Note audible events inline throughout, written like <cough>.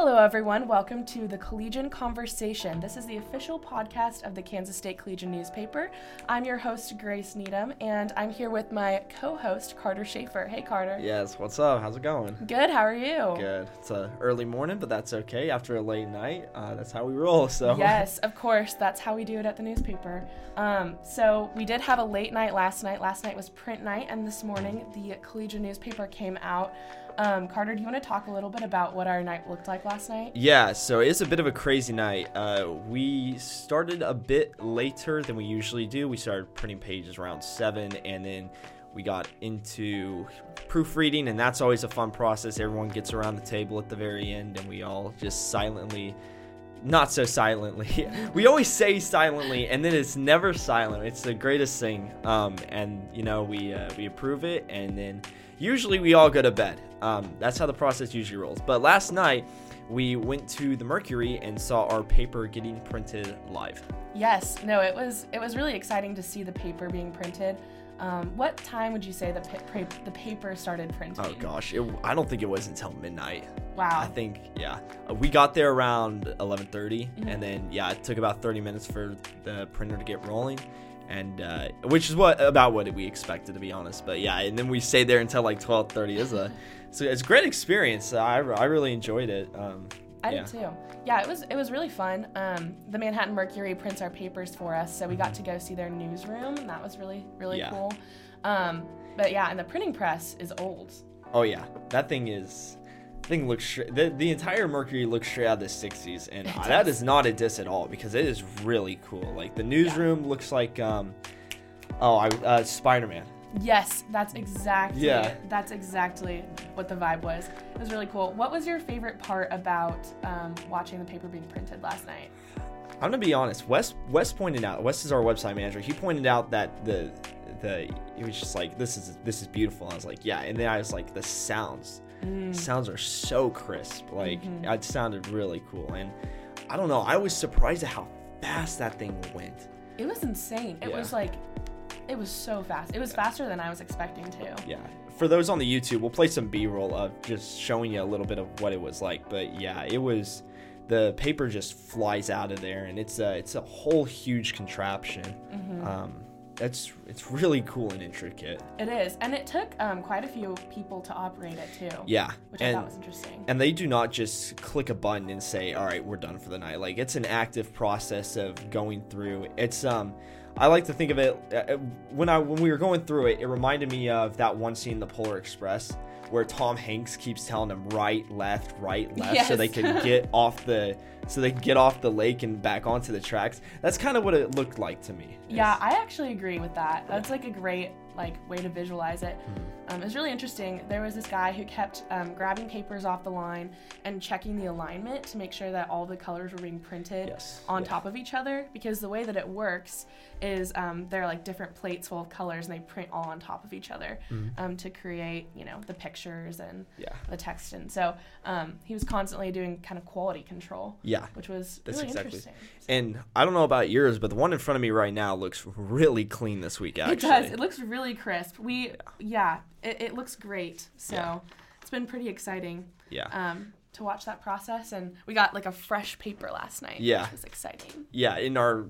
Hello, everyone. Welcome to the Collegian Conversation. This is the official podcast of the Kansas State Collegian newspaper. I'm your host, Grace Needham, and I'm here with my co host, Carter Schaefer. Hey, Carter. Yes, what's up? How's it going? Good, how are you? Good. It's a early morning, but that's okay. After a late night, uh, that's how we roll. So Yes, <laughs> of course. That's how we do it at the newspaper. Um, so we did have a late night last night. Last night was print night, and this morning the Collegian newspaper came out. Um, Carter, do you want to talk a little bit about what our night looked like last night? Yeah, so it's a bit of a crazy night. Uh, we started a bit later than we usually do. We started printing pages around seven, and then we got into proofreading, and that's always a fun process. Everyone gets around the table at the very end, and we all just silently. Not so silently. <laughs> we always say silently, and then it's never silent. It's the greatest thing. Um, and you know, we uh, we approve it, and then usually we all go to bed. Um, that's how the process usually rolls. But last night, we went to the Mercury and saw our paper getting printed live. Yes, no, it was it was really exciting to see the paper being printed. Um, what time would you say the pa- the paper started printing? Oh gosh, it, I don't think it was until midnight. Wow. I think yeah, uh, we got there around 11:30, Mhm. and then yeah, it took about 30 minutes for the printer to get rolling, and uh, which is what about what we expected to be honest. But yeah, and then we stayed there until like 12:30. It's a so it's a great experience. I, I really enjoyed it. Um, I yeah. did too. Yeah, it was it was really fun. Um, the Manhattan Mercury prints our papers for us, so we got to go see their newsroom, and that was really really Yeah. cool. Um, but yeah, and the printing press is old. Oh yeah, that thing is. Thing looks. The, the entire Mercury looks straight out of the '60s, and that not a diss at all because it is really cool. Like the newsroom looks like, um, oh, I uh, Spider-Man. Yes, that's exactly Yeah. that's exactly what the vibe was. It was really cool. What was your favorite part about um, watching the paper being printed last night? I'm gonna be honest. Wes Wes pointed out. Wes is our website manager. He pointed out that the the he was just like this is this is beautiful. I was like yeah, and then I was like the sounds sounds are so crisp. Like Mhm. it sounded really cool, and I don't know. I was surprised at how fast that thing went. It was insane. It Yeah. was like it was so fast. It was faster than I was expecting to. Yeah. For those on the YouTube, we'll play some B-roll of just showing you a little bit of what it was like. But yeah, it was the paper just flies out of there, and it's a it's a whole huge contraption. Mm-hmm. Um, it's it's really cool and intricate. It is, and it took um, quite a few people to operate it too. Yeah, which I and thought was interesting. and they do not just click a button and say, "All right, we're done for the night." Like it's an active process of going through. It's um, I like to think of it uh, when I when we were going through it. It reminded me of that one scene in the Polar Express where Tom Hanks keeps telling them right, left, right, left, so they can <laughs> get off the so they can get off the lake and back onto the tracks. That's kind of what it looked like to me. Yeah, I actually agree with that. That's like a great like way to visualize it. Hmm. Um, it was really interesting. There was this guy who kept um, grabbing papers off the line and checking the alignment to make sure that all the colors were being printed Yes, on yeah. top of each other. Because the way that it works is um, there are like different plates full of colors and they print all on top of each other Mm-hmm. um, to create you know the pictures and yeah, the text. And so um, he was constantly doing kind of quality control, yeah. Which was That's really exactly- interesting. And I don't know about yours, but the one in front of me right now looks really clean this week. Actually, It does. It looks really crisp. We, yeah, it, it looks great. So Yeah. it's been pretty exciting yeah. um, to watch that process. And we got like a fresh paper last night. Yeah. Which was exciting. yeah, in our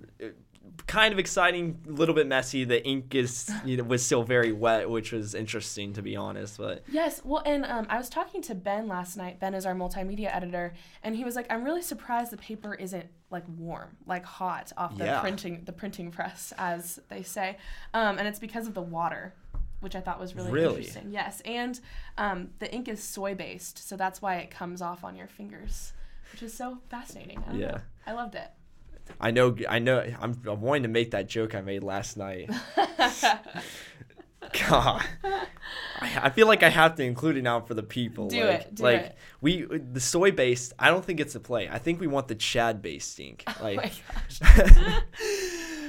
kind of exciting, a little bit messy. The ink is you know was still very wet, which was interesting to be honest. But Yes. Well, and um, I was talking to Ben last night. Ben is our multimedia editor. And he was like, I'm really surprised the paper isn't like warm, like hot off the Yeah. printing, the printing press, as they say. Um, and it's because of the water. Which I thought was really, Really? interesting. Yes, and um, the ink is soy based, so that's why it comes off on your fingers, which is so fascinating. I Yeah. know. I loved it. I know, I know, I'm, I'm wanting to make that joke I made last night. <laughs> God, I, I feel like I have to include it now for the people. Do like, it, do like it. we the soy based. I don't think it's a play. I think we want the Chad based ink. <laughs> oh Like, my <laughs> gosh.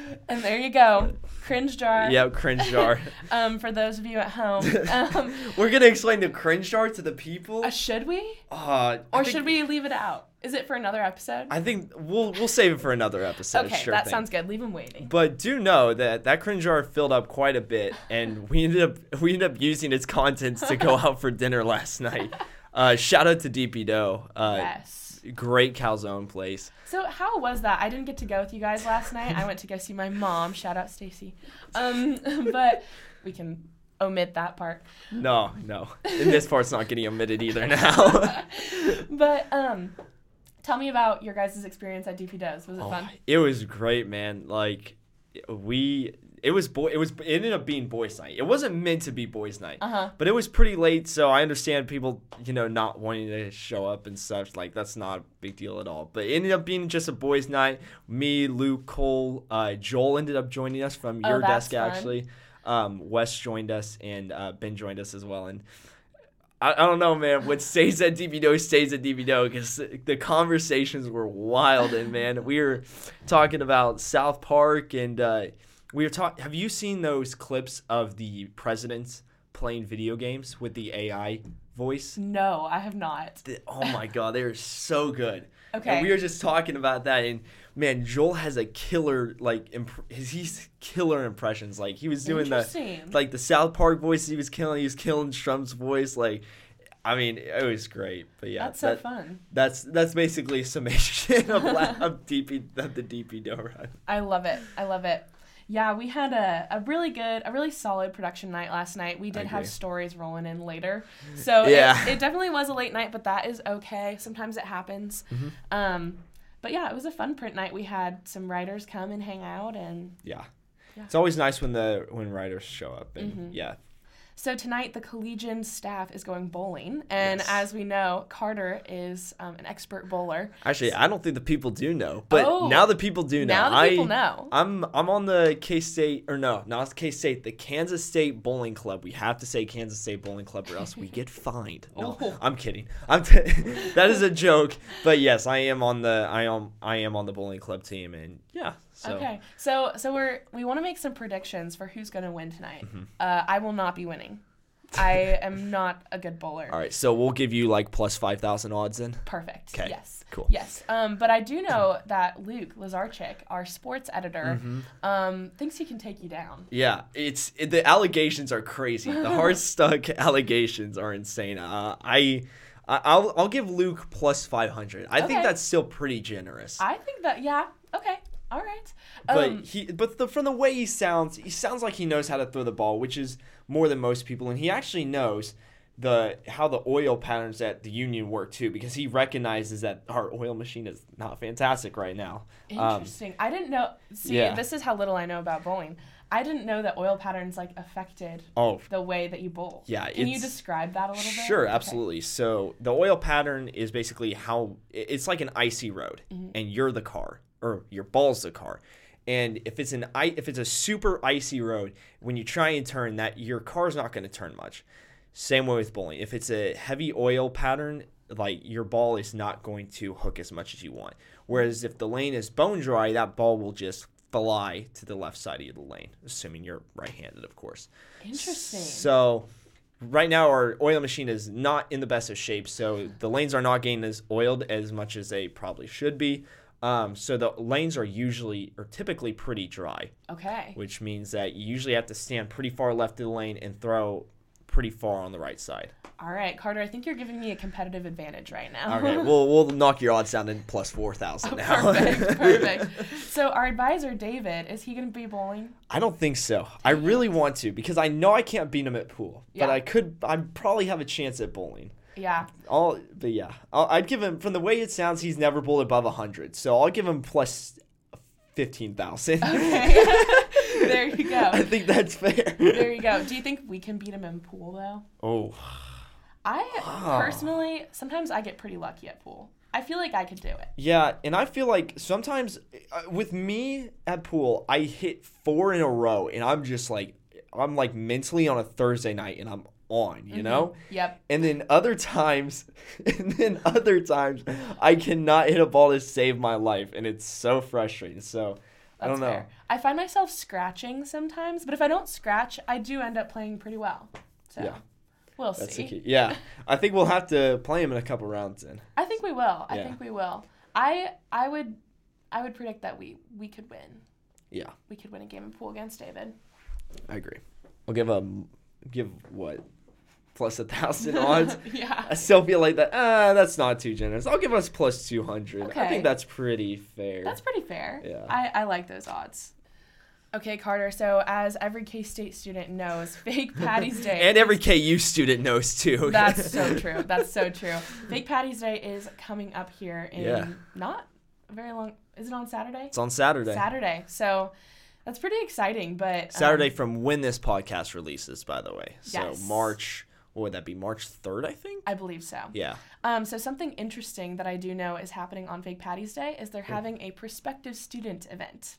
<laughs> and there you go, cringe jar. yeah, cringe jar. <laughs> Um, for those of you at home, <laughs> um, We're gonna explain the cringe jar to the people. uh, should we, Uh, or think- should we leave it out? Is it for another episode? I think we'll we'll save it for another episode. okay, sure that thing. sounds good. Leave them waiting. But do know that that cringe jar filled up quite a bit, and we ended up we ended up using its contents to go out for dinner last night. Uh, shout out to DP Dough. Uh, yes. Great calzone place. So how was that? I didn't get to go with you guys last night. I went to go see my mom. Shout out Stacy. Um, <laughs> but we can omit that part. No, no. And this part's not getting omitted either now. <laughs> But um, tell me about your guys' experience at DP Dough. Was it Oh, fun? it was great, man. Like we it was boy it was it ended up being boys night. It wasn't meant to be boys night. Uh huh. But it was pretty late, so I understand people, you know, not wanting to show up and such. Like that's not a big deal at all. But it ended up being just a boys' night. Me, Luke, Cole, uh, Joel ended up joining us from Oh, your desk fun. actually. Um, Wes joined us and uh, Ben joined us as well. And I, I don't know, man. What stays at DP Dough stays at DP Dough because the conversations were wild. And man, we were talking about South Park and uh, we were talking. Have you seen those clips of the presidents playing video games with the AI voice? No, I have not. The- oh my <laughs> god, they're so good. Okay. And we were just talking about that, and man, Joel has a killer like imp- his he's killer impressions. Like he was doing the like the South Park voice. He was killing. He was killing Trump's voice. Like, I mean, it was great. But yeah, That's so that- fun. That's that's basically a <laughs> summation of, la- <laughs> of DP of the DP dough run. I love it. I love it. Yeah, we had a, a really good, a really solid production night last night. We did have stories rolling in later. So Yeah. it, it definitely was a late night, but that is okay. Sometimes it happens. Mm-hmm. Um, but yeah, it was a fun print night. We had some writers come and hang out. And Yeah. Yeah. It's always nice when the when writers show up and Mhm. yeah. So tonight, the Collegian staff is going bowling. And Yes. as we know, Carter is um, an expert bowler. Actually, I don't think the people do know, but Oh. now the people do know. Now the people I, know. I'm I'm on the K State or no, not K State, the Kansas State Bowling Club. We have to say Kansas State Bowling Club or else we <laughs> get fined. No, Oh. I'm kidding. I'm t- <laughs> that is a joke, but yes, I am on the I am I am on the bowling club team, and yeah. So Okay, so so we're we want to make some predictions for who's going to win tonight. Mm-hmm. Uh, I will not be winning. <laughs> I am not a good bowler. all right, so we'll give you like plus five thousand odds then. Perfect. 'Kay, Yes. cool. Yes. Um, but I do know that Luke Lazarchik, our sports editor, Mm-hmm. um, thinks he can take you down. Yeah, it's it, the allegations are crazy. The <laughs> hard stuck allegations are insane. Uh, I, I'll I'll give Luke plus five hundred. I think that's still pretty generous. I think that yeah. Okay. All right. but Um, he but the, from the way he sounds, he sounds like he knows how to throw the ball, which is more than most people, and he actually knows the how the oil patterns at the union work too, because he recognizes that our oil machine is not fantastic right now. Um, interesting. I didn't know. See, yeah. this is how little I know about bowling. I didn't know that oil patterns like affected oh, the way that you bowl. Yeah, Can you describe that a little bit? Sure, Okay. absolutely. So the oil pattern is basically how it's like an icy road, Mm-hmm. and you're the car, or your ball's the car. And if it's an if it's a super icy road, when you try and turn that, your car's not going to turn much. Same way with bowling. If it's a heavy oil pattern, like your ball is not going to hook as much as you want. Whereas if the lane is bone dry, that ball will just fly to the left side of the lane, assuming you're right-handed, of course. Interesting. So right now our oil machine is not in the best of shape, so the lanes are not getting as oiled as much as they probably should be. Um, so the lanes are usually or typically pretty dry, okay. which means that you usually have to stand pretty far left of the lane and throw pretty far on the right side. All right, Carter. I think you're giving me a competitive advantage right now. All right, <laughs> we'll we'll knock your odds down to plus four thousand now. perfect. <laughs> Perfect. So our advisor David is he going to be bowling? I don't think so. I really want to because I know I can't beat him at pool, but I could. I probably have a chance at bowling. Yeah. I'll, but yeah, I'll, I'd give him from the way it sounds. He's never bowled above hundred, so I'll give him plus fifteen thousand. Okay. <laughs> there you go. I think that's fair. There you go. Do you think we can beat him in pool though? Oh, I Ah. personally sometimes I get pretty lucky at pool. I feel like I could do it. yeah, and I feel like sometimes uh, with me at pool, I hit four in a row, and I'm just like, I'm like mentally on a Thursday night, and I'm on, you mm-hmm. know. Yep. And then other times, <laughs> and then other times, I cannot hit a ball to save my life, and it's so frustrating. So I don't know. fair. I find myself scratching sometimes, but if I don't scratch, I do end up playing pretty well. So Yeah. we'll That's see. Yeah, I think we'll have to play him in a couple rounds then. I think we will. I Yeah. think we will. I I would I would predict that we we could win. Yeah, We could win a game of pool against David. I agree. We'll give a give what plus a thousand <laughs> odds. yeah. I still feel like that. Ah, that's not too generous. I'll give us plus two hundred. Okay. I think that's pretty fair. That's pretty fair. Yeah. I, I like those odds. Okay, Carter. So as every K State student knows, <laughs> fake Patty's <laughs> Day. and every KU student knows too. That's so true. That's so true. Fake Patty's Day is coming up here in Yeah. not very long. Is it on Saturday? it's on Saturday. Saturday. So that's pretty exciting. But um, Saturday from when this podcast releases, by the way. So Yes. March. What would that be? March third, I think. I believe so. Yeah. Um, so something interesting that I do know is happening on Fake Patty's Day is they're having a prospective student event.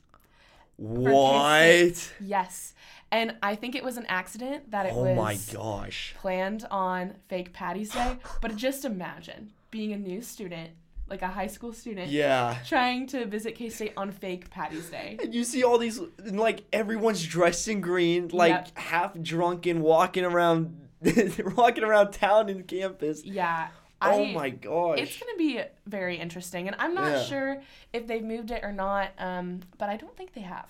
What? Yes, and I think it was an accident that it Oh was my gosh. planned on Fake Patty's Day. but just imagine being a new student, like a high school student, Yeah. trying to visit K State on Fake Patty's Day. And you see all these, like everyone's dressed in green, like Yep. half drunken, walking around, <laughs> walking around town and campus. Yeah. oh I- my gosh. It's gonna be very interesting, and I'm not Yeah. sure if they've moved it or not, um, but I don't think they have.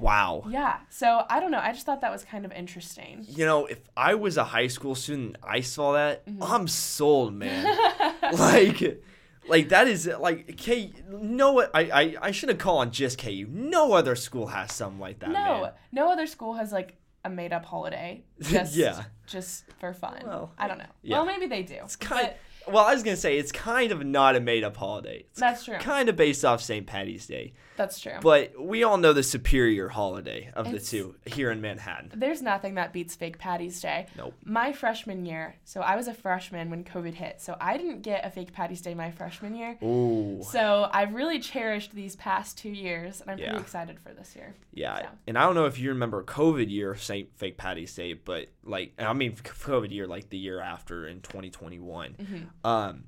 wow. Yeah, so I don't know. I just thought that was kind of interesting. You know, if I was a high school student, I saw that, Mm-hmm. I'm sold, man. <laughs> like, like that is like K. No, I I, I shouldn't call on just KU. No other school has something like that. no, man. no other school has like a made up holiday <laughs> just Yeah. just for fun. Well, I don't know. yeah. Well, maybe they do. It's kind. but well, I was gonna say it's kind of not a made up holiday. It's that's true. kind of based off St. Patty's Day, That's true. but we all know the superior holiday of It's- the two here in Manhattan. There's nothing that beats fake Patty's Day. Nope. My freshman year, so I was a freshman when COVID hit, so I didn't get a fake Patty's Day my freshman year. Ooh. So I've really cherished these past two years, and I'm Yeah. pretty excited for this year. Yeah, So. and I don't know if you remember COVID year St. Fake Patty's Day, but like I mean COVID year like the year after in 2021. Mm-hmm. Um,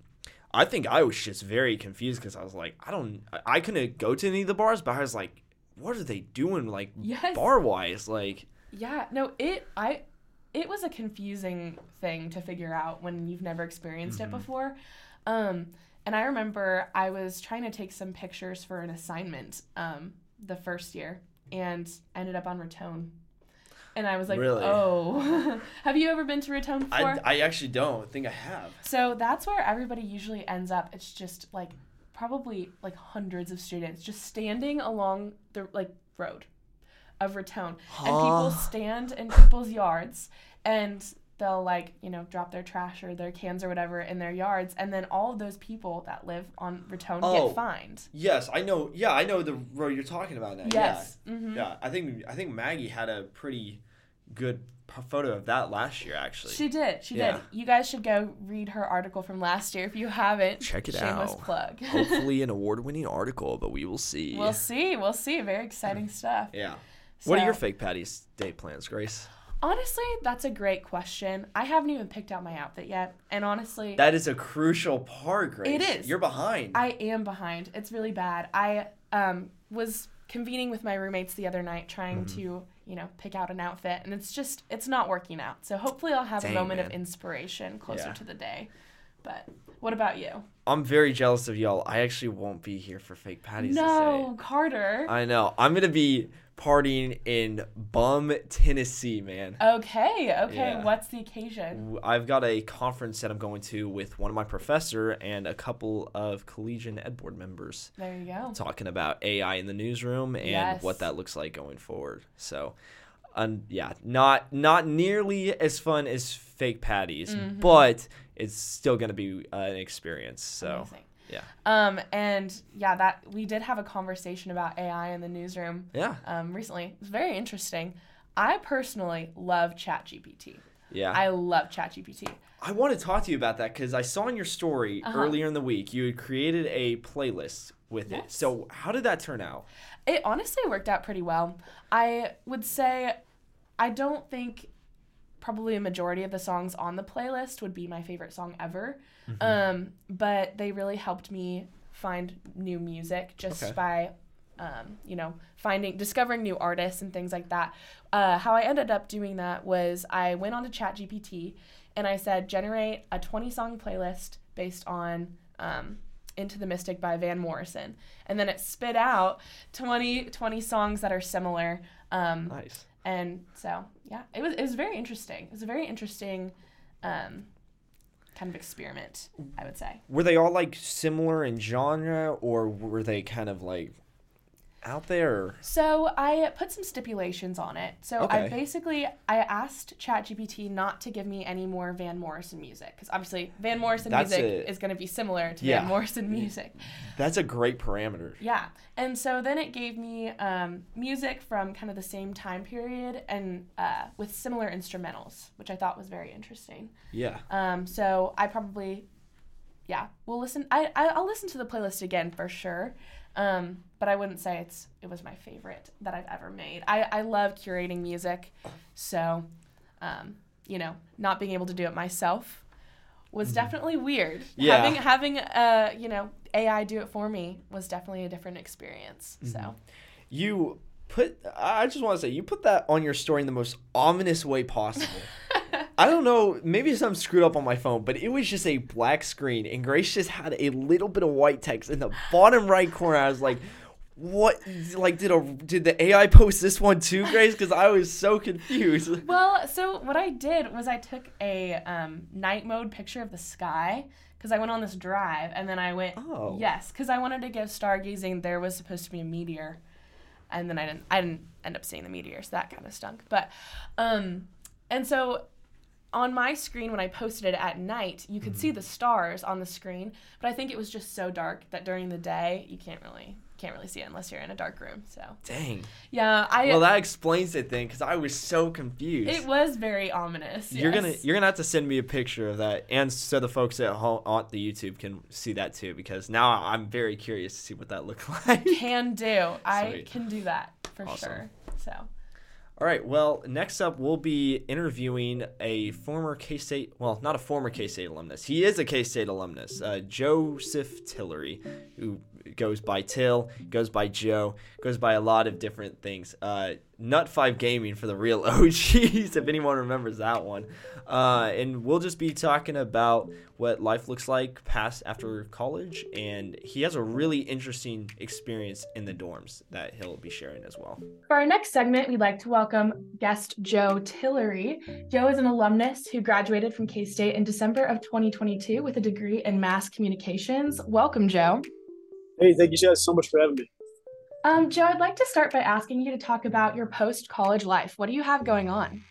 I think I was just very confused because I was like, I don't, I- couldn't go to any of the bars, but I was like, what are they doing like Yes. bar wise? Like, Yeah, no, it I it was a confusing thing to figure out when you've never experienced Mm-hmm. it before. Um and I remember I was trying to take some pictures for an assignment um the first year and ended up on Ratone. And I was like, Really? "Oh. <laughs> Have you ever been to Ratone before?" I, I actually don't think I have. So that's where everybody usually ends up. It's just like probably like hundreds of students just standing along the like road of Ratone. And people stand in people's yards and they'll like, you know, drop their trash or their cans or whatever in their yards and then all of those people that live on Ratone Oh. get fined. Yes, I know. Yeah, I know the road you're talking about now. Yes. Yeah. hmm Yeah, I think I think Maggie had a pretty good photo of that last year actually. She did. She Yeah. did. You guys should go read her article from last year if you haven't. Check it Shameless out. plug. <laughs> Hopefully an award-winning article, but we will see. we'll see. We'll see. Very exciting stuff. yeah. What are your fake Patty's Day plans, Grace? Honestly, that's a great question. I haven't even picked out my outfit yet. And honestly, That is a crucial part, Grace. It is. You're behind. I am behind. It's really bad. I um, was convening with my roommates the other night trying Mm-hmm. to, you know, pick out an outfit and it's just it's not working out. So hopefully I'll have Dang, a moment of inspiration closer Yeah. to the day. But what about you? I'm very jealous of y'all. I actually won't be here for fake Patty's no, Carter. I know. I'm gonna be partying in Bum, Tennessee, man. okay, okay. Yeah. What's the occasion? I've got a conference that I'm going to with one of my professor and a couple of collegian ed board members There you go. talking about AI in the newsroom and Yes. what that looks like going forward. So, um, yeah, not not nearly as fun as fake patties, Mm-hmm. but it's still gonna be uh, an experience. So, Amazing. Yeah, Um, and yeah, that we did have a conversation about AI in the newsroom yeah, um, recently. It was very interesting. I personally love ChatGPT. yeah. I love ChatGPT. I want to talk to you about that because I saw in your story Uh-huh. earlier in the week you had created a playlist with it. So, how did that turn out? It honestly worked out pretty well. I would say I don't think probably a majority of the songs on the playlist would be my favorite song ever. Mm-hmm. Um, but they really helped me find new music just Okay. by um, you know, finding discovering new artists and things like that. Uh, how I ended up doing that was I went onto ChatGPT and I said generate a 20 song playlist based on um, Into the Mystic by Van Morrison. And then it spit out 20, 20 songs that are similar. Um, Nice. And so, yeah, it was, it was very interesting. It was a very interesting um, kind of experiment, I would say. Were they all like similar in genre, or were they kind of like out there? So I put some stipulations on it. So I basically I asked ChatGPT not to give me any more Van Morrison music because obviously Van Morrison That's music is going to be similar to Yeah. Van Morrison music. That's a great parameter. Yeah. And so then it gave me um, music from kind of the same time period and uh, with similar instrumentals, which I thought was very interesting. Yeah. Um, so I probably, yeah, we'll listen. I, I I'll listen to the playlist again for sure. Um, but I wouldn't say it's it was my favorite that I've ever made. I, I love curating music, so um, you know, not being able to do it myself was definitely weird. Yeah. Having having uh, you know, AI do it for me was definitely a different experience. So You put. I just want to say you put that on your story in the most ominous way possible. <laughs> I don't know. Maybe something screwed up on my phone, but it was just a black screen, and Grace just had a little bit of white text in the bottom right corner. I was like, "What? Like, did a did the AI post this one too, Grace?" Because I was so confused. <laughs> Well, so what I did was I took a um, night mode picture of the sky because I went on this drive and then I went Oh. yes because I wanted to give stargazing. There was supposed to be a meteor, and then I didn't. I didn't end up seeing the meteor, so that kind of stunk. But um, and so on my screen when I posted it at night, you could see the stars on the screen, but I think it was just so dark that during the day you can't really can't really see it unless you're in a dark room. So Dang. yeah, I Well, that explains it then, because I was so confused. it was very ominous. You're gonna you're gonna have to send me a picture of that, and so the folks at home on the YouTube can see that too, because now I'm very curious to see what that looked <laughs> like. can do. I Sweet. can do that for Awesome. sure. So All right. Well, next up, we'll be interviewing a former K State, well, not a former K State alumnus. He is a K State alumnus, uh, Joseph Tillery, who goes by Till, goes by Joe, goes by a lot of different things. Uh, Nut 5 Gaming for the real <laughs> OGs, if anyone remembers that one. Uh, and we'll just be talking about what life looks like past after college. And he has a really interesting experience in the dorms that he'll be sharing as well. For our next segment, we'd like to welcome guest Joe Tillery. Joe is an alumnus who graduated from K State in December of 2022 with a degree in mass communications. Welcome, Joe. Hey, thank you guys so much for having me. Um, Joe, I'd like to start by asking you to talk about your post college life. What do you have going on?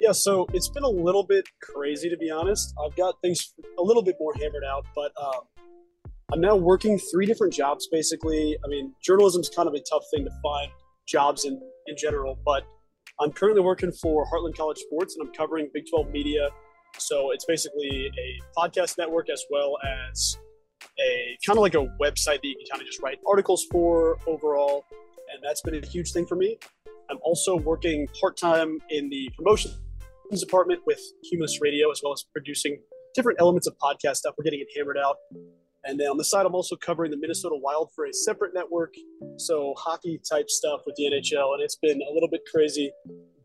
Yeah, so it's been a little bit crazy to be honest. I've got things a little bit more hammered out, but um, I'm now working three different jobs basically. I mean, journalism's kind of a tough thing to find jobs in in general, but I'm currently working for Heartland College Sports and I'm covering Big 12 media. So it's basically a podcast network as well as a kind of like a website that you can kind of just write articles for overall. And that's been a huge thing for me. I'm also working part time in the promotions department with Humanist Radio, as well as producing different elements of podcast stuff. We're getting it hammered out. And then on the side, I'm also covering the Minnesota Wild for a separate network. So hockey type stuff with the NHL. And it's been a little bit crazy,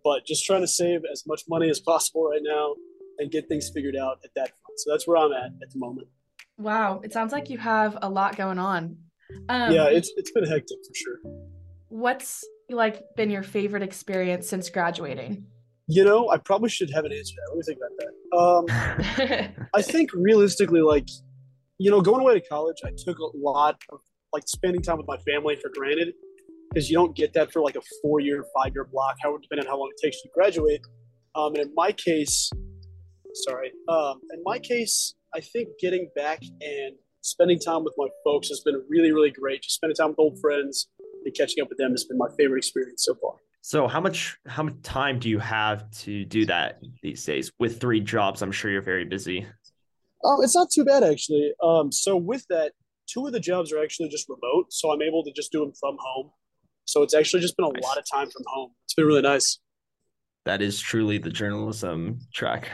but just trying to save as much money as possible right now and get things figured out at that front. So that's where I'm at at the moment. Wow, it sounds like you have a lot going on. Um, yeah, it's it's been hectic for sure. what's like been your favorite experience since graduating? You know, I probably should have an answer to that. Let me think about that. Um, I <laughs> think realistically, like, you know, going away to college, I took a lot of like spending time with my family for granted because you don't get that for like a four year, five year block, how depending on how long it takes to graduate. Um, and in my case, sorry, um, in my case, I think getting back and spending time with my folks has been really, really great. Just spending time with old friends and catching up with them has been my favorite experience so far. So how much how much time do you have to do that these days? With three jobs, I'm sure you're very busy. Oh, it's not too bad actually. Um, so with that, two of the jobs are actually just remote, so I'm able to just do them from home. So it's actually just been a Nice. lot of time from home. It's been really nice. That is truly the journalism track.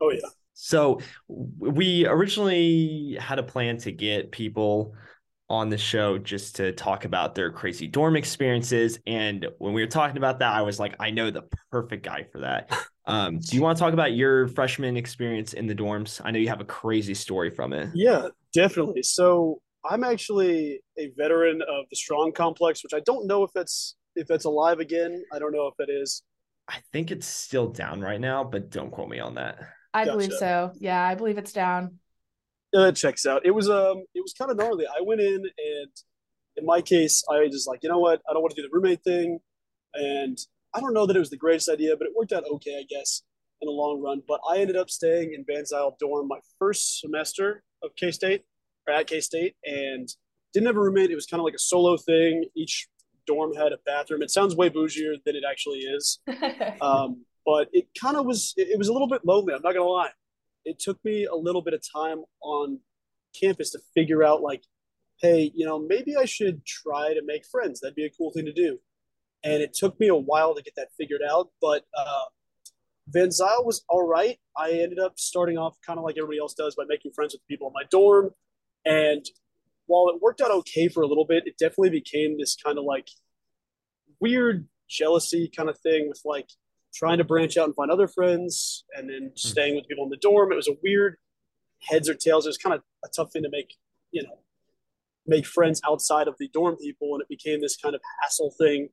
Oh yeah. So we originally had a plan to get people on the show just to talk about their crazy dorm experiences. And when we were talking about that, I was like, I know the perfect guy for that. Um, do you want to talk about your freshman experience in the dorms? I know you have a crazy story from it. Yeah, definitely. So I'm actually a veteran of the Strong Complex, which I don't know if that's if that's alive again. I don't know if it is. I think it's still down right now, but don't quote me on that. I believe so. Yeah, I believe it's down. Yeah, that checks out. It was um, it was kind of gnarly. I went in and in my case, I just like, you know what? I don't want to do the roommate thing. And I don't know that it was the greatest idea, but it worked out okay, I guess, in the long run. But I ended up staying in Van Zile dorm my first semester of K State or at K State and didn't have a roommate. It was kind of like a solo thing. Each dorm had a bathroom. It sounds way bougier than it actually is. <laughs> um, but it kind of was, it, was a little bit lonely. I'm not to lie. It took me a little bit of time on campus to figure out like hey, you know, maybe I should try to make friends. That'd be a cool thing to do. And it took me a while to get that figured out, but uh, Van Zile was all right. I ended up starting off kind of like everybody else does by making friends with people in my dorm. And while it worked out okay for a little bit, it definitely became this kind of like weird jealousy kind of thing with like trying to branch out and find other friends and then hmm. staying with people in the dorm. It was a weird heads or tails. It was kind of a tough thing to make, you know, make friends outside of the dorm people, and it became this kind of hassle thing.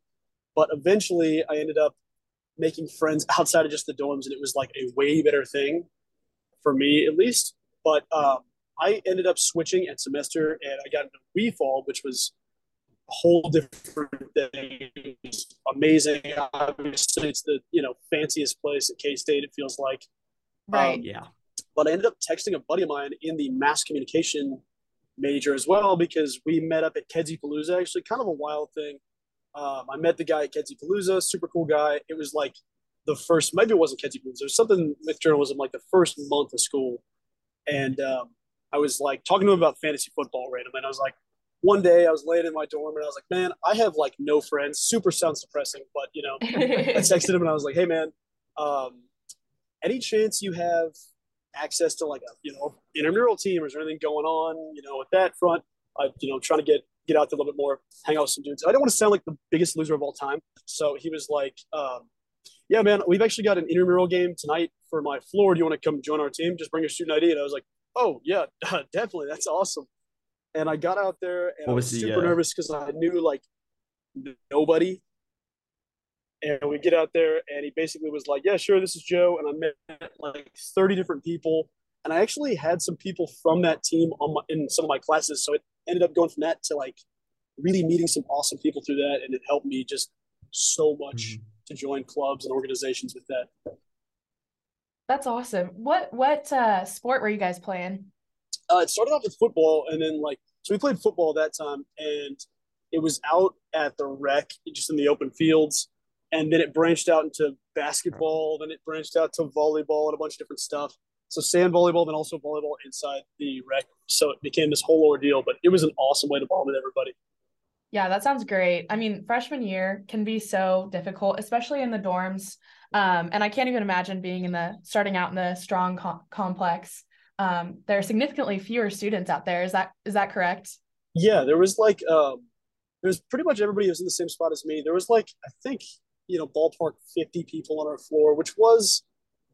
But eventually, I ended up making friends outside of just the dorms, and it was like a way better thing for me, at least. But um, I ended up switching at semester, and I got into Wefald, which was whole different thing. amazing. Obviously, it's the you know fanciest place at K State. It feels like, right? Um, yeah. But I ended up texting a buddy of mine in the mass communication major as well because we met up at Kedzie Palooza. Actually, kind of a wild thing. Um, I met the guy at Kedzie Palooza, super cool guy. It was like the first, maybe it wasn't Kedzie Palooza. There was something with journalism like the first month of school, and um, I was like talking to him about fantasy football randomly. And I was like, one day I was laying in my dorm and I was like, man, I have like no friends. Super sounds depressing, but you know, I <laughs> texted him and I was like, hey man, um, any chance you have access to like a you know intramural team? Or is there anything going on you know at that front? I you know trying to get get out there a little bit more hang out with some dudes. I don't want to sound like the biggest loser of all time. So he was like um, yeah man we've actually got an intramural game tonight for my floor. Do you want to come join our team? Just bring your student ID and I was like oh yeah <laughs> definitely. That's awesome and I got out there and what I was, was super uh... nervous because I knew like nobody and we get out there, and he basically was like, "Yeah, sure, this is Joe." And I met like thirty different people, and I actually had some people from that team on my, in some of my classes. So it ended up going from that to like really meeting some awesome people through that, and it helped me just so much mm-hmm. to join clubs and organizations with that. That's awesome. What what uh, sport were you guys playing? Uh, it started off with football, and then like so we played football that time, and it was out at the rec, just in the open fields and then it branched out into basketball. Then it branched out to volleyball and a bunch of different stuff. So sand volleyball, then also volleyball inside the rec. So it became this whole ordeal, but it was an awesome way to bond with everybody. Yeah, that sounds great. I mean, freshman year can be so difficult, especially in the dorms. Um, and I can't even imagine being in the starting out in the strong com- complex. Um, there are significantly fewer students out there. Is that is that correct? Yeah, there was like um, there was pretty much everybody was in the same spot as me. There was like I think you know ballpark 50 people on our floor which was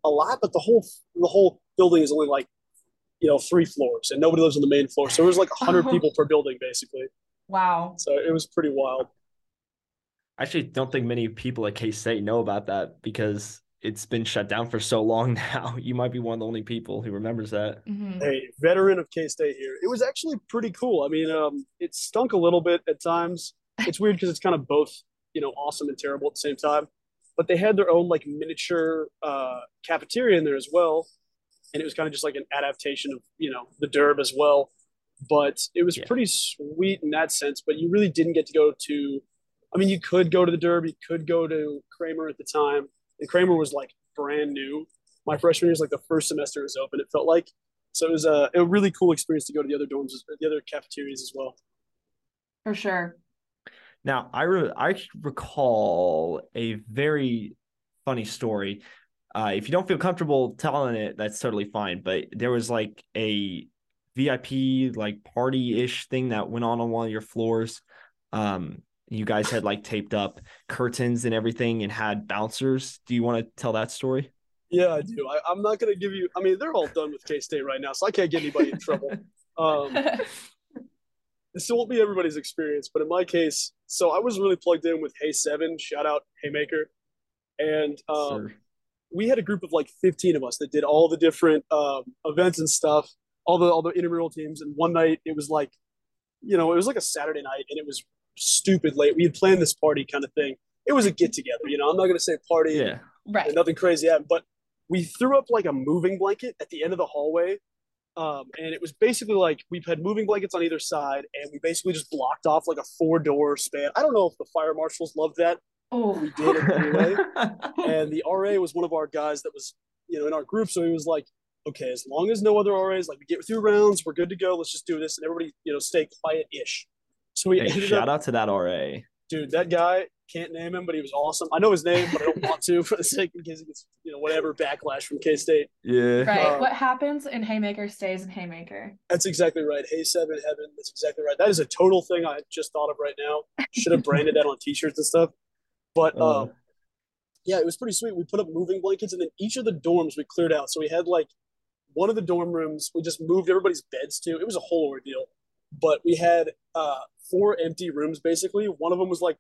a lot but the whole the whole building is only like you know three floors and nobody lives on the main floor so it was like 100 oh. people per building basically wow so it was pretty wild i actually don't think many people at k-state know about that because it's been shut down for so long <laughs> now you might be one of the only people who remembers that mm-hmm. hey veteran of k-state here it was actually pretty cool i mean um, it stunk a little bit at times it's weird because it's kind of both you know awesome and terrible at the same time. But they had their own like miniature uh, cafeteria in there as well, and it was kind of just like an adaptation of you know the Derb as well. But it was yeah. pretty sweet in that sense. But you really didn't get to go to. I mean, you could go to the Derb, you could go to Kramer at the time, and Kramer was like brand new. My freshman year was like the first semester was open. It felt like so it was a, a really cool experience to go to the other dorms, the other cafeterias as well. For sure. Now, I re- I recall a very funny story. Uh, if you don't feel comfortable telling it, that's totally fine. But there was like a VIP like party ish thing that went on on one of your floors. Um, you guys had like taped up curtains and everything and had bouncers. Do you want to tell that story? Yeah, I do. I, am not going to give you. I mean, they're all done with K State right now, so I can't get anybody in trouble. <laughs> Um, this won't be everybody's experience, but in my case, so I was really plugged in with Hey Seven, shout out Haymaker, and um, we had a group of like 15 of us that did all the different um, events and stuff, all the all the intramural teams. And one night it was like, you know, it was like a Saturday night, and it was stupid late. We had planned this party kind of thing. It was a get together, you know. I'm not gonna say party, Yeah. Right. nothing crazy happened, but we threw up like a moving blanket at the end of the hallway. Um, and it was basically like we had moving blankets on either side, and we basically just blocked off like a four door span. I don't know if the fire marshals loved that. Oh, We did it anyway. <laughs> and the RA was one of our guys that was, you know, in our group. So he was like, okay, as long as no other RAs, like we get through rounds, we're good to go. Let's just do this. And everybody, you know, stay quiet ish. So we Hey, shout up, out to that RA. dude, that guy can't name him, but he was awesome. I know his name, but I don't want to <laughs> for the sake in case he gets, you know, whatever backlash from K State. Yeah. right. Um, what happens in Haymaker stays in Haymaker. That's exactly right. Hey, seven heaven. That's exactly right. That is a total thing I just thought of right now. Should have branded that on t-shirts and stuff. But Uh. um, yeah, it was pretty sweet. We put up moving blankets, and then each of the dorms we cleared out. So we had like one of the dorm rooms we just moved everybody's beds to. It was a whole ordeal. But we had uh, four empty rooms basically. One of them was like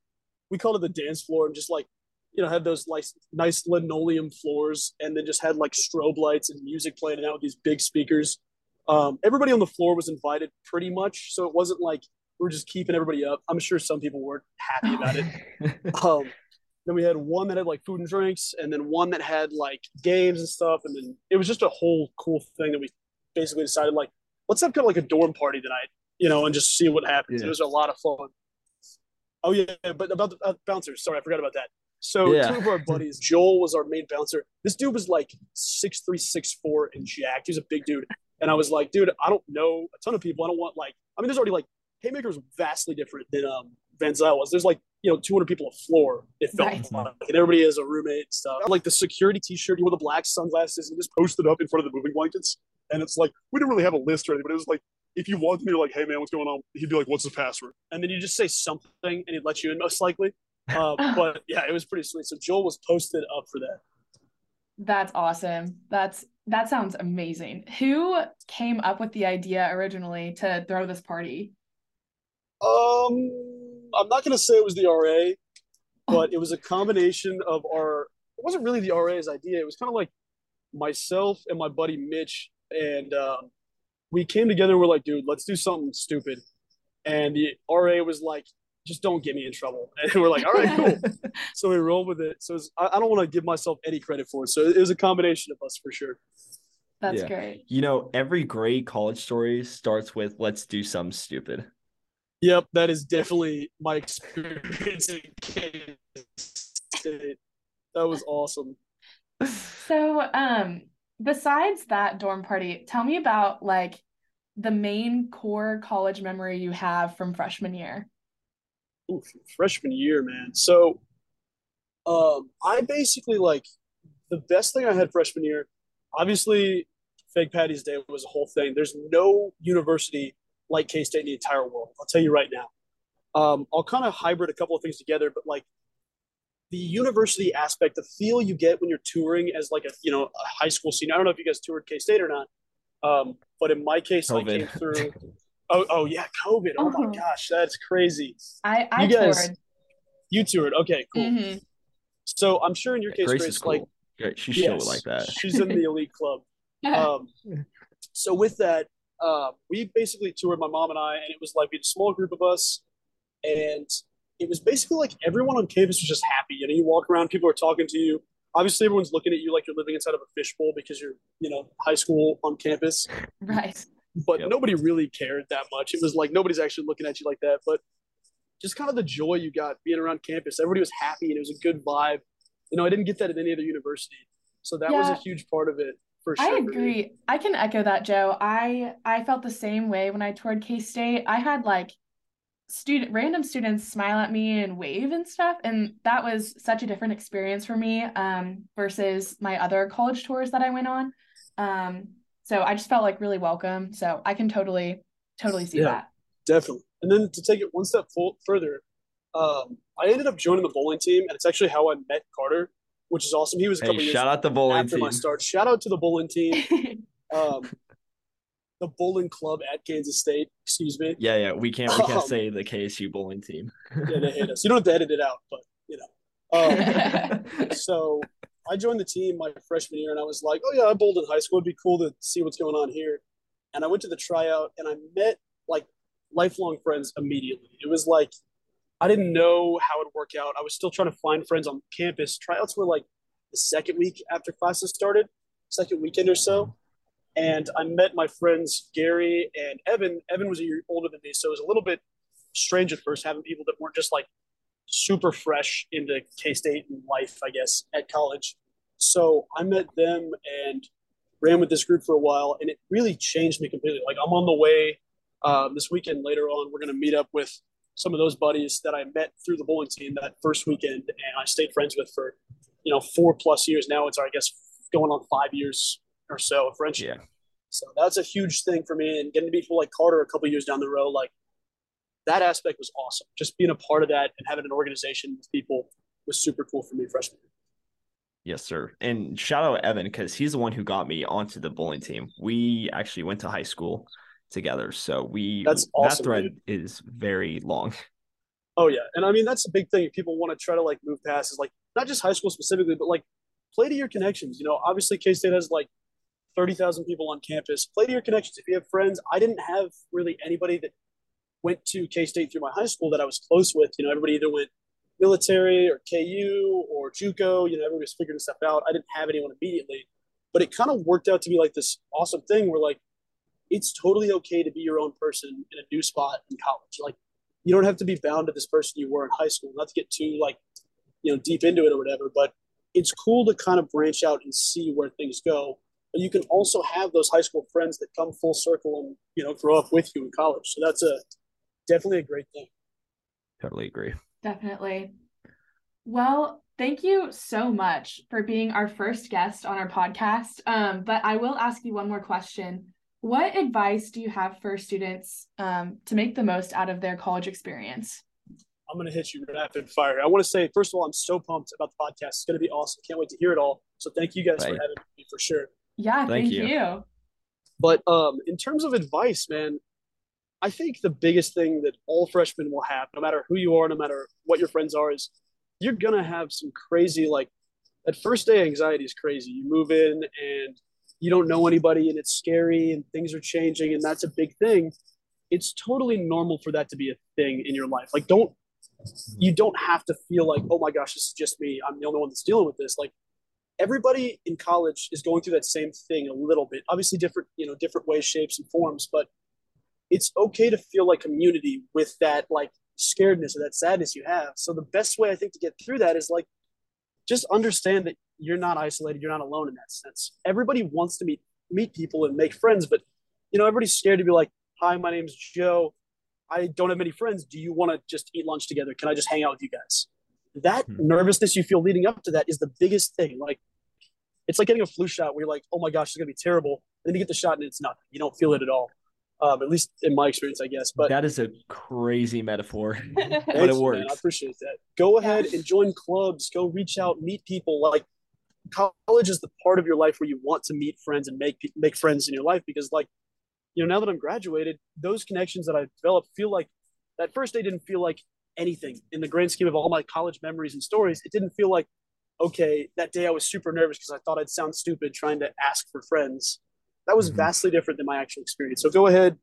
we called it the dance floor, and just like you know had those like nice linoleum floors, and then just had like strobe lights and music playing out with these big speakers. Um, everybody on the floor was invited pretty much, so it wasn't like we are just keeping everybody up. I'm sure some people weren't happy about it. <laughs> Um, then we had one that had like food and drinks, and then one that had like games and stuff, and then it was just a whole cool thing that we basically decided like let's have kind of like a dorm party tonight, you know, and just see what happens. Yeah. It was a lot of fun. Oh yeah, but about the uh, bouncers, sorry, I forgot about that. So Yeah. two of our buddies, <laughs> Joel was our main bouncer. This dude was like six three, six four, and jacked. He was a big dude, and I was like, dude, I don't know a ton of people. I don't want like, I mean, there's already like Haymaker was vastly different than um, Van Zile was. There's like you know 200 people a floor. It felt Right. like, and everybody has a roommate and stuff. Like the security T-shirt, you wore the black sunglasses, and just posted up in front of the moving blankets. And it's like we didn't really have a list or anything, but it was like if you walked in, you're like, "Hey man, what's going on?" He'd be like, "What's the password?" And then you just say something, and he'd let you in most likely. Uh, <laughs> but yeah, it was pretty sweet. So Joel was posted up for that. That's awesome. That's that sounds amazing. Who came up with the idea originally to throw this party? Um, I'm not gonna say it was the RA, <laughs> but it was a combination of our. It wasn't really the RA's idea. It was kind of like myself and my buddy Mitch, and um, we came together. and We're like, dude, let's do something stupid. And the RA was like, just don't get me in trouble. <laughs> And we're like, all right, cool. <laughs> so we rolled with it. So it's, I, I don't want to give myself any credit for it. So it was a combination of us for sure. That's Yeah. great. You know, every great college story starts with let's do something stupid. Yep, that is definitely my experience in Kansas State. That was awesome. So, um, besides that dorm party, tell me about like the main core college memory you have from freshman year. Ooh, freshman year, man. So, um, I basically like the best thing I had freshman year. Obviously, Fake Patty's Day was a whole thing. There's no university like K State in the entire world. I'll tell you right now. Um, I'll kind of hybrid a couple of things together, but like the university aspect, the feel you get when you're touring as like a you know a high school senior. I don't know if you guys toured K State or not, um, but in my case, I came through. Oh, oh yeah, COVID. Oh my Mhm. gosh, that's crazy. I I You guys- toured. You toured. Okay, cool. Mhm. So I'm sure in your case, Grace Grace, is cool. like Great. She's yes, chill like that. she's in the elite club. <laughs> Um, so with that, uh, we basically toured my mom and I, and it was like we had a small group of us, and it was basically like everyone on campus was just happy. You know, you walk around, people are talking to you. Obviously, everyone's looking at you like you're living inside of a fishbowl because you're, you know, high school on campus. <laughs> Right. But Yep. nobody really cared that much. It was like nobody's actually looking at you like that. But just kind of the joy you got being around campus. Everybody was happy, and it was a good vibe. You know, I didn't get that at any other university, so that was a huge part of it for sure. I agree. I can echo that, Joe. I I felt the same way when I toured K-State. I had like student random students smile at me and wave and stuff, and that was such a different experience for me um, versus my other college tours that I went on. Um, so I just felt like really welcome. So I can totally totally see Yeah. that. Definitely. And then to take it one step full, further, um, I ended up joining the bowling team, and it's actually how I met Carter, which is awesome. He was a couple Hey, years shout out the bowling after team. my start. Shout out to the bowling team, <laughs> um, the bowling club at Kansas State. Excuse me. Yeah, yeah. We can't we can't Um, say the KSU bowling team. Yeah, they hate us. You don't have to edit it out, but you know. Um, <laughs> so I joined the team my freshman year, and I was like, oh yeah, I bowled in high school. It'd be cool to see what's going on here. And I went to the tryout, and I met like lifelong friends immediately. It was like I didn't know how it would work out. I was still trying to find friends on campus. Tryouts were like the second week after classes started, second weekend or so. And I met my friends Gary and Evan. Evan was a year older than me, so it was a little bit strange at first having people that weren't just like super fresh into K State and life, I guess, at college. So I met them and ran with this group for a while, and it really changed me completely. Like I'm on the way um, this weekend. Later on, we're going to meet up with some of those buddies that I met through the bowling team that first weekend, and I stayed friends with for you know four plus years. Now it's I guess going on five years or so of friendship. Yeah. So that's a huge thing for me, and getting to meet people like Carter a couple years down the road, like that aspect was awesome. Just being a part of that and having an organization with people was super cool for me freshman year. Yes, sir. And shout out Evan because he's the one who got me onto the bowling team. We actually went to high school together, so we that's awesome, that thread dude. is very long. Oh yeah, and I mean that's a big thing. If people want to try to like move past is like not just high school specifically, but like play to your connections. You know, obviously K State has like thirty thousand people on campus. Play to your connections. If you have friends, I didn't have really anybody that went to K State through my high school that I was close with. You know, everybody either went military or KU or JUCO. You know, everybody was figuring stuff out. I didn't have anyone immediately, but it kind of worked out to be like this awesome thing where like it's totally okay to be your own person in a new spot in college. Like you don't have to be bound to this person you were in high school. Not to get too like you know deep into it or whatever, but it's cool to kind of branch out and see where things go. But you can also have those high school friends that come full circle and you know grow up with you in college. So that's a definitely a great thing. Totally agree. Definitely. Well, thank you so much for being our first guest on our podcast. Um, but I will ask you one more question. What advice do you have for students um, to make the most out of their college experience? I'm going to hit you rapid fire. I want to say, first of all, I'm so pumped about the podcast. It's going to be awesome. Can't wait to hear it all. So thank you guys right. for having me for sure. Yeah, thank, thank you. you. But um, in terms of advice, man, I think the biggest thing that all freshmen will have, no matter who you are, no matter what your friends are, is you're gonna have some crazy like that first day anxiety is crazy. You move in and you don't know anybody and it's scary and things are changing and that's a big thing. It's totally normal for that to be a thing in your life. Like don't you don't have to feel like, oh my gosh, this is just me. I'm the only one that's dealing with this. Like everybody in college is going through that same thing a little bit. Obviously different, you know, different ways, shapes, and forms, but it's okay to feel like community with that like scaredness or that sadness you have. So the best way I think to get through that is like just understand that you're not isolated, you're not alone in that sense. Everybody wants to meet meet people and make friends, but you know, everybody's scared to be like, "Hi, my name's Joe. I don't have many friends. Do you want to just eat lunch together? Can I just hang out with you guys?" That hmm. nervousness you feel leading up to that is the biggest thing. Like it's like getting a flu shot where you're like, "Oh my gosh, it's going to be terrible." And then you get the shot and it's nothing. You don't feel it at all um, at least in my experience, I guess. But that is a crazy metaphor, but it works. Man, I appreciate that. Go ahead and join clubs. Go reach out, meet people. Like college is the part of your life where you want to meet friends and make make friends in your life because, like, you know, now that I'm graduated, those connections that I've developed feel like that first day didn't feel like anything in the grand scheme of all my college memories and stories. It didn't feel like okay that day I was super nervous because I thought I'd sound stupid trying to ask for friends that was mm-hmm. vastly different than my actual experience. So go ahead,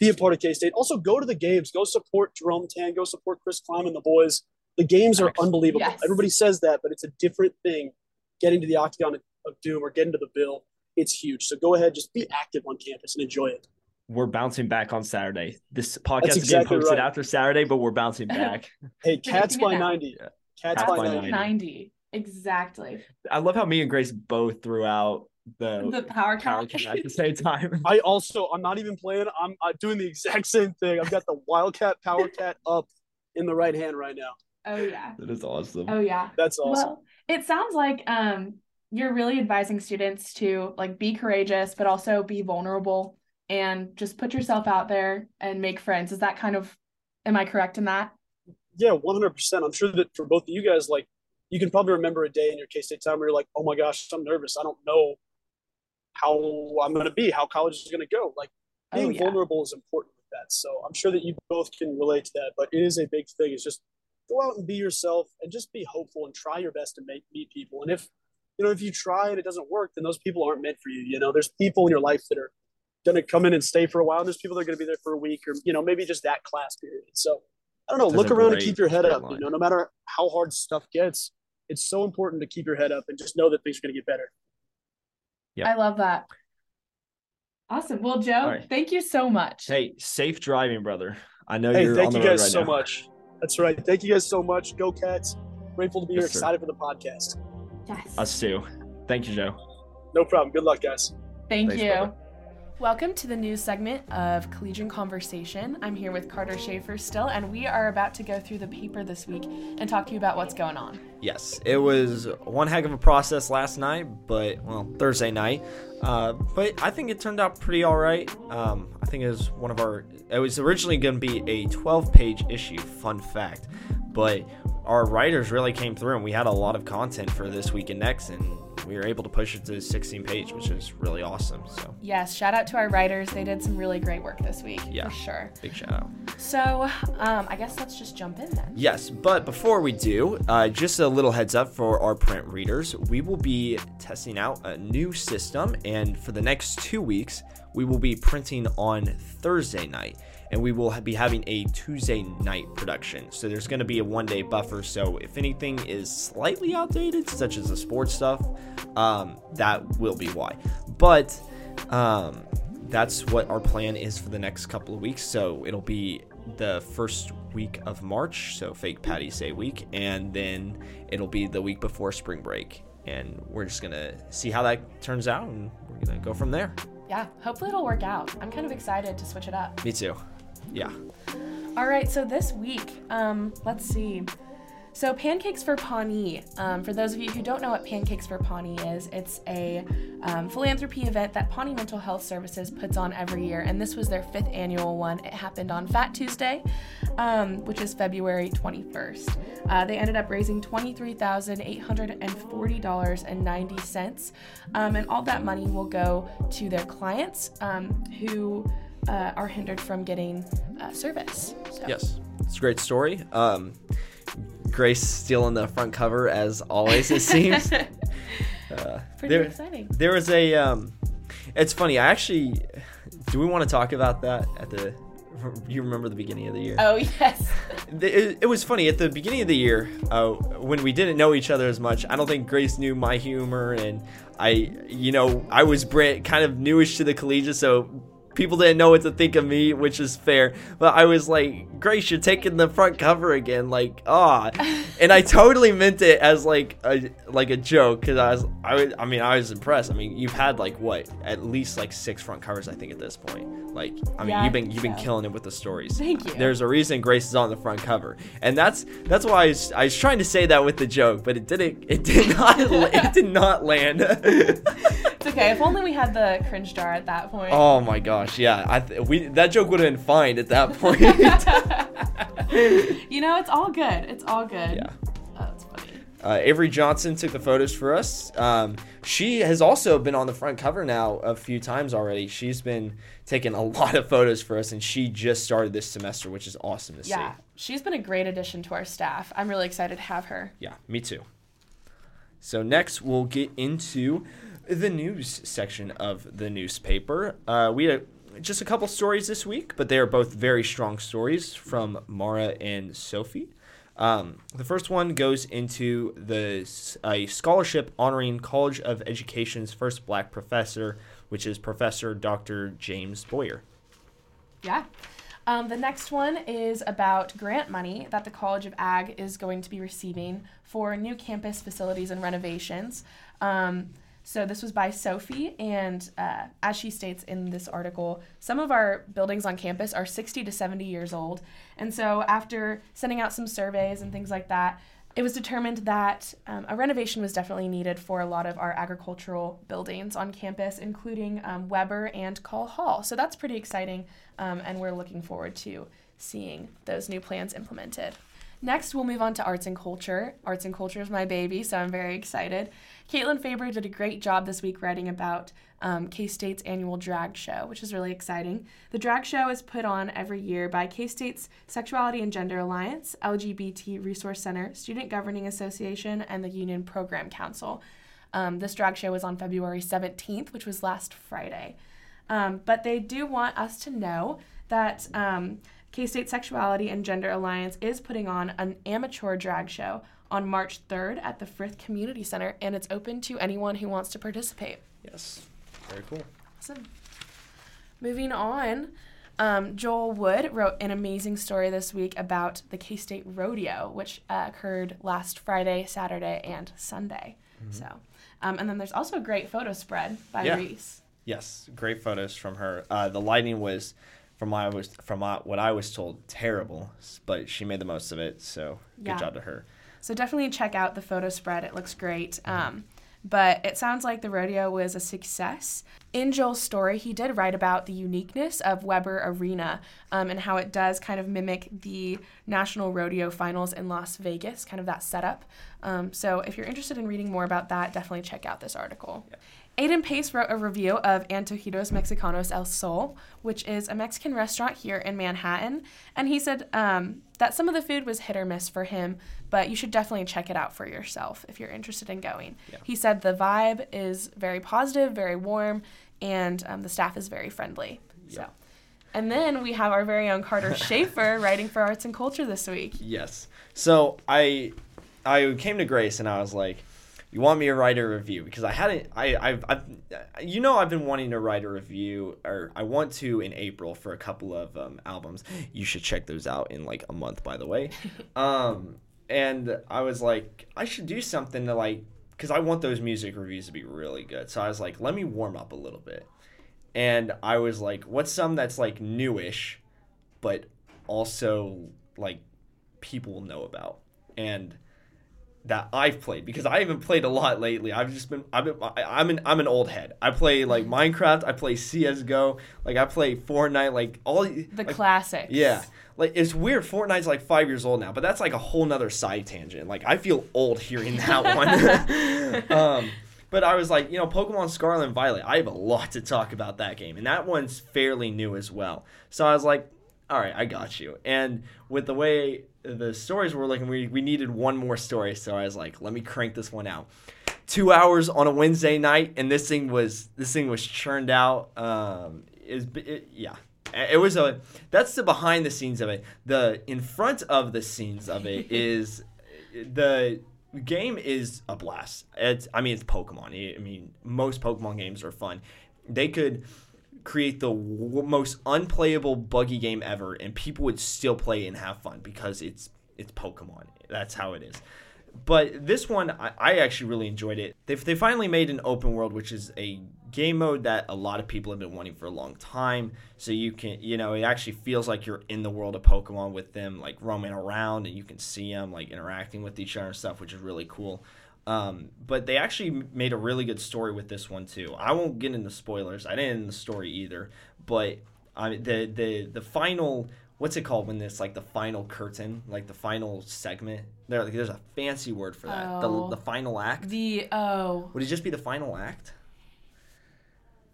be a part of K State. Also, go to the games. Go support Jerome Tang. Go support Chris Klieman and the boys. The games are unbelievable. Yes. Everybody says that, but it's a different thing getting to the Octagon of Doom or getting to the Bill. It's huge. So go ahead, just be active on campus and enjoy it. We're bouncing back on Saturday. This podcast That's is exactly getting posted right. after Saturday, but we're bouncing <laughs> back. hey, Cats by 90. Yeah. Cats, Cats by 90. 90. Exactly. I love how me and Grace both threw out the, the power cat <laughs> at the same time. I also I'm not even playing. I'm, I'm doing the exact same thing. I've got the Wildcat Power Cat <laughs> up in the right hand right now. Oh yeah. That is awesome. Oh yeah. That's awesome. Well, it sounds like um you're really advising students to like be courageous but also be vulnerable and just put yourself out there and make friends. Is that kind of am I correct in that? Yeah, 100%. I'm sure that for both of you guys like you can probably remember a day in your K-State time where you're like, "Oh my gosh, I'm nervous. I don't know how I'm going to be, how college is going to go. Like oh, being oh, yeah. vulnerable is important with that. So I'm sure that you both can relate to that, but it is a big thing. It's just go out and be yourself and just be hopeful and try your best to make meet people. And if you know, if you try and it doesn't work, then those people aren't meant for you. You know, there's people in your life that are going to come in and stay for a while. And there's people that are going to be there for a week or, you know, maybe just that class period. So I don't know, That's look around and keep your head up. line. You know, no matter how hard stuff gets, it's so important to keep your head up and just know that things are going to get better. Yeah. I love that. Awesome. Well, Joe, All right. thank you so much. Hey, safe driving, brother. I know Hey, you're thank on the you road guys right so now. much. That's right. Thank you guys so much. Go Cats. Grateful to be Yes, here. sir. Excited for the podcast. Yes. Us too. Thank you, Joe. No problem. Good luck, guys. Thank Thanks, you. brother. Welcome to the news segment of Collegian Conversation. I'm here with Carter Schaefer still, and we are about to go through the paper this week and talk to you about what's going on. Yes, it was one heck of a process last night, but well, Thursday night. Uh, but I think it turned out pretty all right. Um, I think it was one of our. It was originally going to be a 12-page issue. Fun fact, but our writers really came through, and we had a lot of content for this week and next, and we were able to push it to 16-page, which is really awesome. So Yes, shout out to our writers. They did some really great work this week, Yeah. for sure. big shout out. So, um, I guess let's just jump in then. Yes, but before we do, uh, just a little heads up for our print readers. We will be testing out a new system, and for the next two weeks, we will be printing on Thursday night, and we will be having a Tuesday night production. So there's going to be a one day buffer. So if anything is slightly outdated, such as the sports stuff, um, that will be why. But um, that's what our plan is for the next couple of weeks. So it'll be the first week of March, so fake Patty's Day week, and then it'll be the week before spring break. And we're just gonna see how that turns out, and we're gonna go from there. Yeah, hopefully it'll work out. I'm kind of excited to switch it up. Me too. Yeah. All right, so this week, um, let's see. So, Pancakes for Pawnee. Um, for those of you who don't know what Pancakes for Pawnee is, it's a um, philanthropy event that Pawnee Mental Health Services puts on every year, and this was their fifth annual one. It happened on Fat Tuesday, um, which is February 21st. Uh, they ended up raising $23,840.90, um, and all that money will go to their clients um, who uh, are hindered from getting uh, service. So. Yes. It's a great story. Um, Grace still on the front cover as always. It seems. <laughs> Uh, Pretty there, exciting. there was a. Um, it's funny. I actually. Do we want to talk about that at the? You remember the beginning of the year? Oh yes. <laughs> It, it was funny at the beginning of the year uh, when we didn't know each other as much. I don't think Grace knew my humor, and I, you know, I was brand, kind of newish to the Collegian, so people didn't know what to think of me, which is fair. But I was like, Grace, you're taking the front cover again, like ah, and I totally meant it as like a like a joke because I was I, was, I mean I was impressed. I mean you've had like what at least like six front covers I think at this point. Like I mean Yeah, you've been you've been so. killing it with the stories. Thank you. There's a reason Grace is on the front cover, and that's that's why I was, I was trying to say that with the joke, but it didn't. It did not. <laughs> it did not land. <laughs> It's okay. If only we had the cringe jar at that point. oh my gosh, yeah. I th- we that joke would have been fine at that point. <laughs> you know, it's all good. It's all good. yeah. Oh, that's funny. Uh, Avery Johnson took the photos for us. Um, she has also been on the front cover now a few times already. She's been taking a lot of photos for us, and she just started this semester, which is awesome to Yeah, see. Yeah, she's been a great addition to our staff. I'm really excited to have her. Yeah, me too. So next we'll get into the news section of the newspaper. Uh, we had just a couple stories this week, but they are both very strong stories from Mara and Sophie. Um, the first one goes into the a scholarship honoring College of Education's first black professor, which is Professor Dr. James Boyer. Yeah. Um, the next one is about grant money that the College of Ag is going to be receiving for new campus facilities and renovations. Um, so this was by Sophie, and uh, as she states in this article, some of our buildings on campus are 60 to 70 years old. And so after sending out some surveys and things like that, it was determined that um, a renovation was definitely needed for a lot of our agricultural buildings on campus, including um, Weber and Call Hall. So that's pretty exciting, um, and we're looking forward to seeing those new plans implemented. Next, we'll move on to arts and culture. Arts and culture is my baby, so I'm very excited. Caitlin Faber did a great job this week writing about um, K State's annual drag show, which is really exciting. The drag show is put on every year by K State's Sexuality and Gender Alliance, LGBT Resource Center, Student Governing Association, and the Union Program Council. Um, this drag show was on February 17th, which was last Friday. Um, but they do want us to know that um, K State Sexuality and Gender Alliance is putting on an amateur drag show on March 3rd at the Frith Community Center, and it's open to anyone who wants to participate. Yes. Very cool. Awesome. Moving on, um, Joel Wood wrote an amazing story this week about the K State Rodeo, which uh, occurred last Friday, Saturday, and Sunday. So, um, and then there's also a great photo spread by Yeah. Reese. Yes, great photos from her. Uh, the lighting was, from what I was from what I was told, terrible, but she made the most of it. So good Yeah. job to her. So definitely check out the photo spread. It looks great. Um, but it sounds like the rodeo was a success. In Joel's story, he did write about the uniqueness of Weber Arena um, and how it does kind of mimic the National Rodeo Finals in Las Vegas, kind of that setup. Um, so if you're interested in reading more about that, definitely check out this article. Aiden Pace wrote a review of Antojitos Mexicanos El Sol, which is a Mexican restaurant here in Manhattan. And he said um, that some of the food was hit or miss for him, but you should definitely check it out for yourself if you're interested in going. Yeah. He said the vibe is very positive, very warm, and um, the staff is very friendly. So. And then we have our very own Carter <laughs> Schaefer writing for Arts and Culture this week. Yes. So I I came to Grace and I was like, "You want me to write a review?" Because I hadn't. I I've, I've you know I've been wanting to write a review, or I want to in April for a couple of um, albums. You should check those out in like a month, by the way. <laughs> um, and I was like, I should do something to like, because I want those music reviews to be really good. So I was like, let me warm up a little bit. And I was like, what's some that's like newish, but also like people know about and that I've played because I haven't played a lot lately. I've just been I've been I- I'm an I'm an old head. I play like <laughs> Minecraft. I play CS:GO. Like I play Fortnite. Like all The like, classics. yeah. Like it's weird. Fortnite's like five years old now, but that's like a whole nother side tangent. Like I feel old hearing that <laughs> one. <laughs> um, but I was like, you know, Pokemon Scarlet and Violet. I have a lot to talk about that game, and that one's fairly new as well. So I was like, all right, I got you. And with the way the stories were looking, we we needed one more story. So I was like, let me crank this one out. Two hours on a Wednesday night, and this thing was this thing was churned out. Um, is it, yeah. It was a that's the behind the scenes of it. The in front of the scenes of it <laughs> is the game is a blast. It's I mean it's Pokemon. I mean most Pokemon games are fun. They could create the w- most unplayable buggy game ever and people would still play and have fun because it's it's Pokemon. That's how it is. But this one, I, I actually really enjoyed it. They, they finally made an open world, which is a game mode that a lot of people have been wanting for a long time. So you can, you know, it actually feels like you're in the world of Pokemon with them, like roaming around, and you can see them like interacting with each other and stuff, which is really cool. Um, but they actually made a really good story with this one too. I won't get into spoilers. I didn't in the story either, but I the the the final what's it called when it's like the final curtain, like the final segment. There, like, there's a fancy word for that. Oh. The the final act. The oh, Would it just be the final act?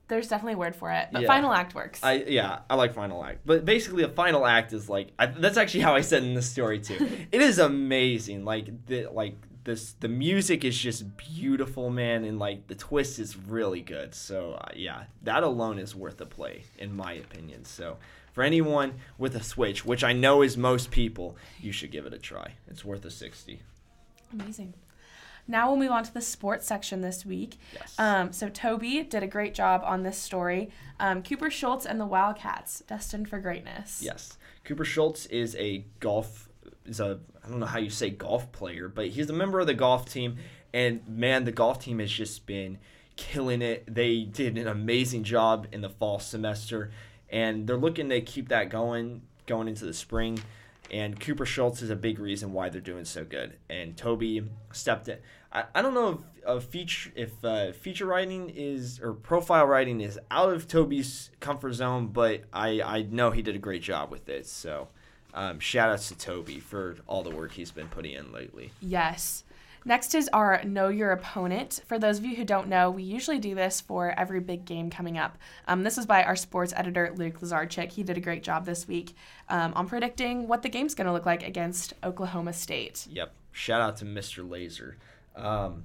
there's definitely a word for it, but Yeah. final act works. I yeah, I like final act, but basically a final act is like I, that's actually how I said in the story too. <laughs> it is amazing, like the like this the music is just beautiful, man, and like the twist is really good. So uh, yeah, that alone is worth a play in my opinion. So for anyone with a Switch, which I know is most people, you should give it a try. It's worth a sixty. Amazing. Now we'll move on to the sports section this week. Yes. Um, so Toby did a great job on this story. Um, Cooper Schultz and the Wildcats, destined for greatness. Yes, Cooper Schultz is a golf is a I don't know how you say golf player, but he's a member of the golf team, and man, the golf team has just been killing it. They did an amazing job in the fall semester, and they're looking to keep that going going into the spring. And Cooper Schultz is a big reason why they're doing so good. And Toby stepped in. I, I don't know if uh, feature if uh, feature writing is or profile writing is out of Toby's comfort zone, but I I know he did a great job with it. So um, shout outs to Toby for all the work he's been putting in lately. Yes. Next is our Know Your Opponent. For those of you who don't know, we usually do this for every big game coming up. Um, this is by our sports editor, Luke Lazarchik. He did a great job this week um, on predicting what the game's going to look like against Oklahoma State. Yep. Shout out to Mr. Laser. Um,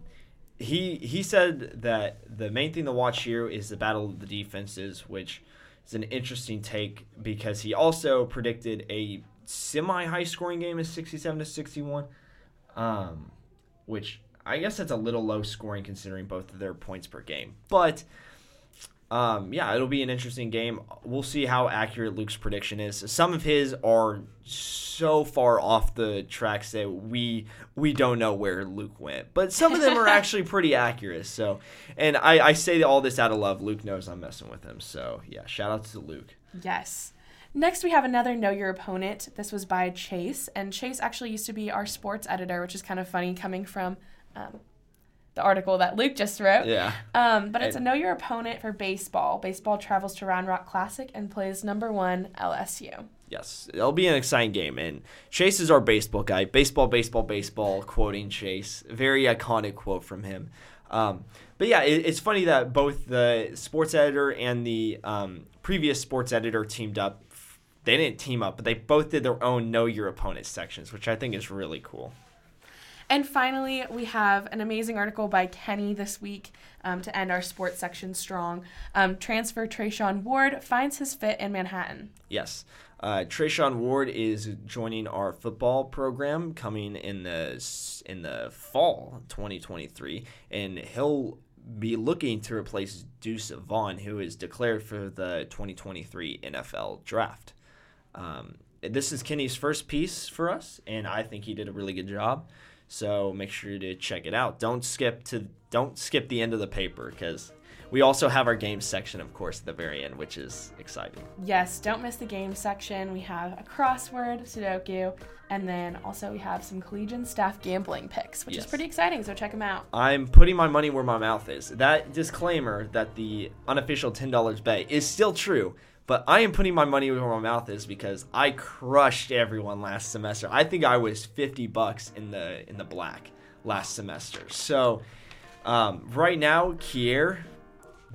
he he said that the main thing to watch here is the battle of the defenses, which is an interesting take because he also predicted a semi high scoring game is 67 to 61, um, which I guess that's a little low scoring considering both of their points per game. But um, yeah, it'll be an interesting game. We'll see how accurate Luke's prediction is. Some of his are so far off the tracks that we we don't know where Luke went, but some of them are <laughs> actually pretty accurate. So, and I, I say all this out of love. Luke knows I'm messing with him. So yeah, shout out to Luke. Yes. Next, we have another Know Your Opponent. This was by Chase, and Chase actually used to be our sports editor, which is kind of funny coming from um, the article that Luke just wrote. Yeah. Um, but it's a know your opponent for baseball. Baseball travels to Round Rock Classic and plays number one LSU. Yes, it'll be an exciting game. And Chase is our baseball guy. Baseball, baseball, baseball, quoting Chase. Very iconic quote from him. Um, but yeah, it, it's funny that both the sports editor and the um, previous sports editor teamed up. They didn't team up, but they both did their own Know Your Opponent sections, which I think is really cool. And finally, we have an amazing article by Kenny this week um, to end our sports section strong. Um, transfer Treshaun Ward finds his fit in Manhattan. Yes. Uh, Treshaun Ward is joining our football program coming in the in the fall 2023, and he'll be looking to replace Deuce Vaughn, who is declared for the 2023 NFL Draft. Um, this is Kenny's first piece for us, and I think he did a really good job. So make sure to check it out. Don't skip to don't skip the end of the paper because we also have our games section, of course, at the very end, which is exciting. Yes, don't miss the game section. We have a crossword, Sudoku, and then also we have some Collegian staff gambling picks, which Yes. is pretty exciting. So check them out. I'm putting my money where my mouth is. That disclaimer that the unofficial $10 bet is still true, but I am putting my money where my mouth is because I crushed everyone last semester. I think I was 50 bucks in the in the black last semester. So, um, right now, Kier,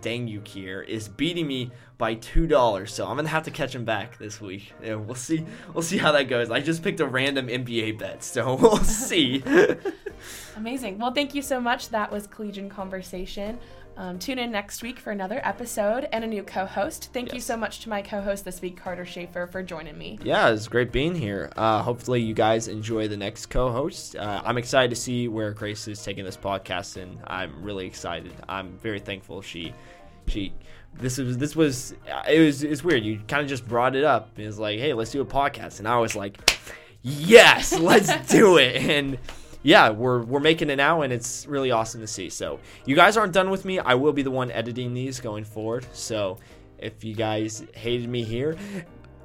dang you, Kier, is beating me by two dollars. So I'm gonna have to catch him back this week. Yeah, we'll see. We'll see how that goes. I just picked a random NBA bet, so <laughs> we'll see. <laughs> Amazing. Well, thank you so much. That was Collegian Conversation. Um, tune in next week for another episode and a new co host. Thank you so much to my co host this week, Carter Schaefer, for joining me. yeah, it's great being here. Uh, hopefully, you guys enjoy the next co-host. Uh, I'm excited to see where Grace is taking this podcast, and I'm really excited. I'm very thankful she, she, this was this was it was it's weird. You kind of just brought it up. It was like, hey, let's do a podcast, and I was like, yes, let's do it, <laughs> and. Yeah, we're we're making it now, and it's really awesome to see. So you guys aren't done with me. I will be the one editing these going forward. So if you guys hated me here,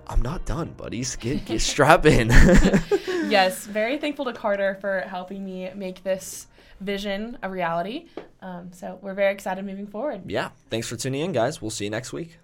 I'm not done, buddies. Get get <laughs> strap in. <laughs> yes, very thankful to Carter for helping me make this vision a reality. Um, so we're very excited moving forward. yeah. Thanks for tuning in, guys. We'll see you next week.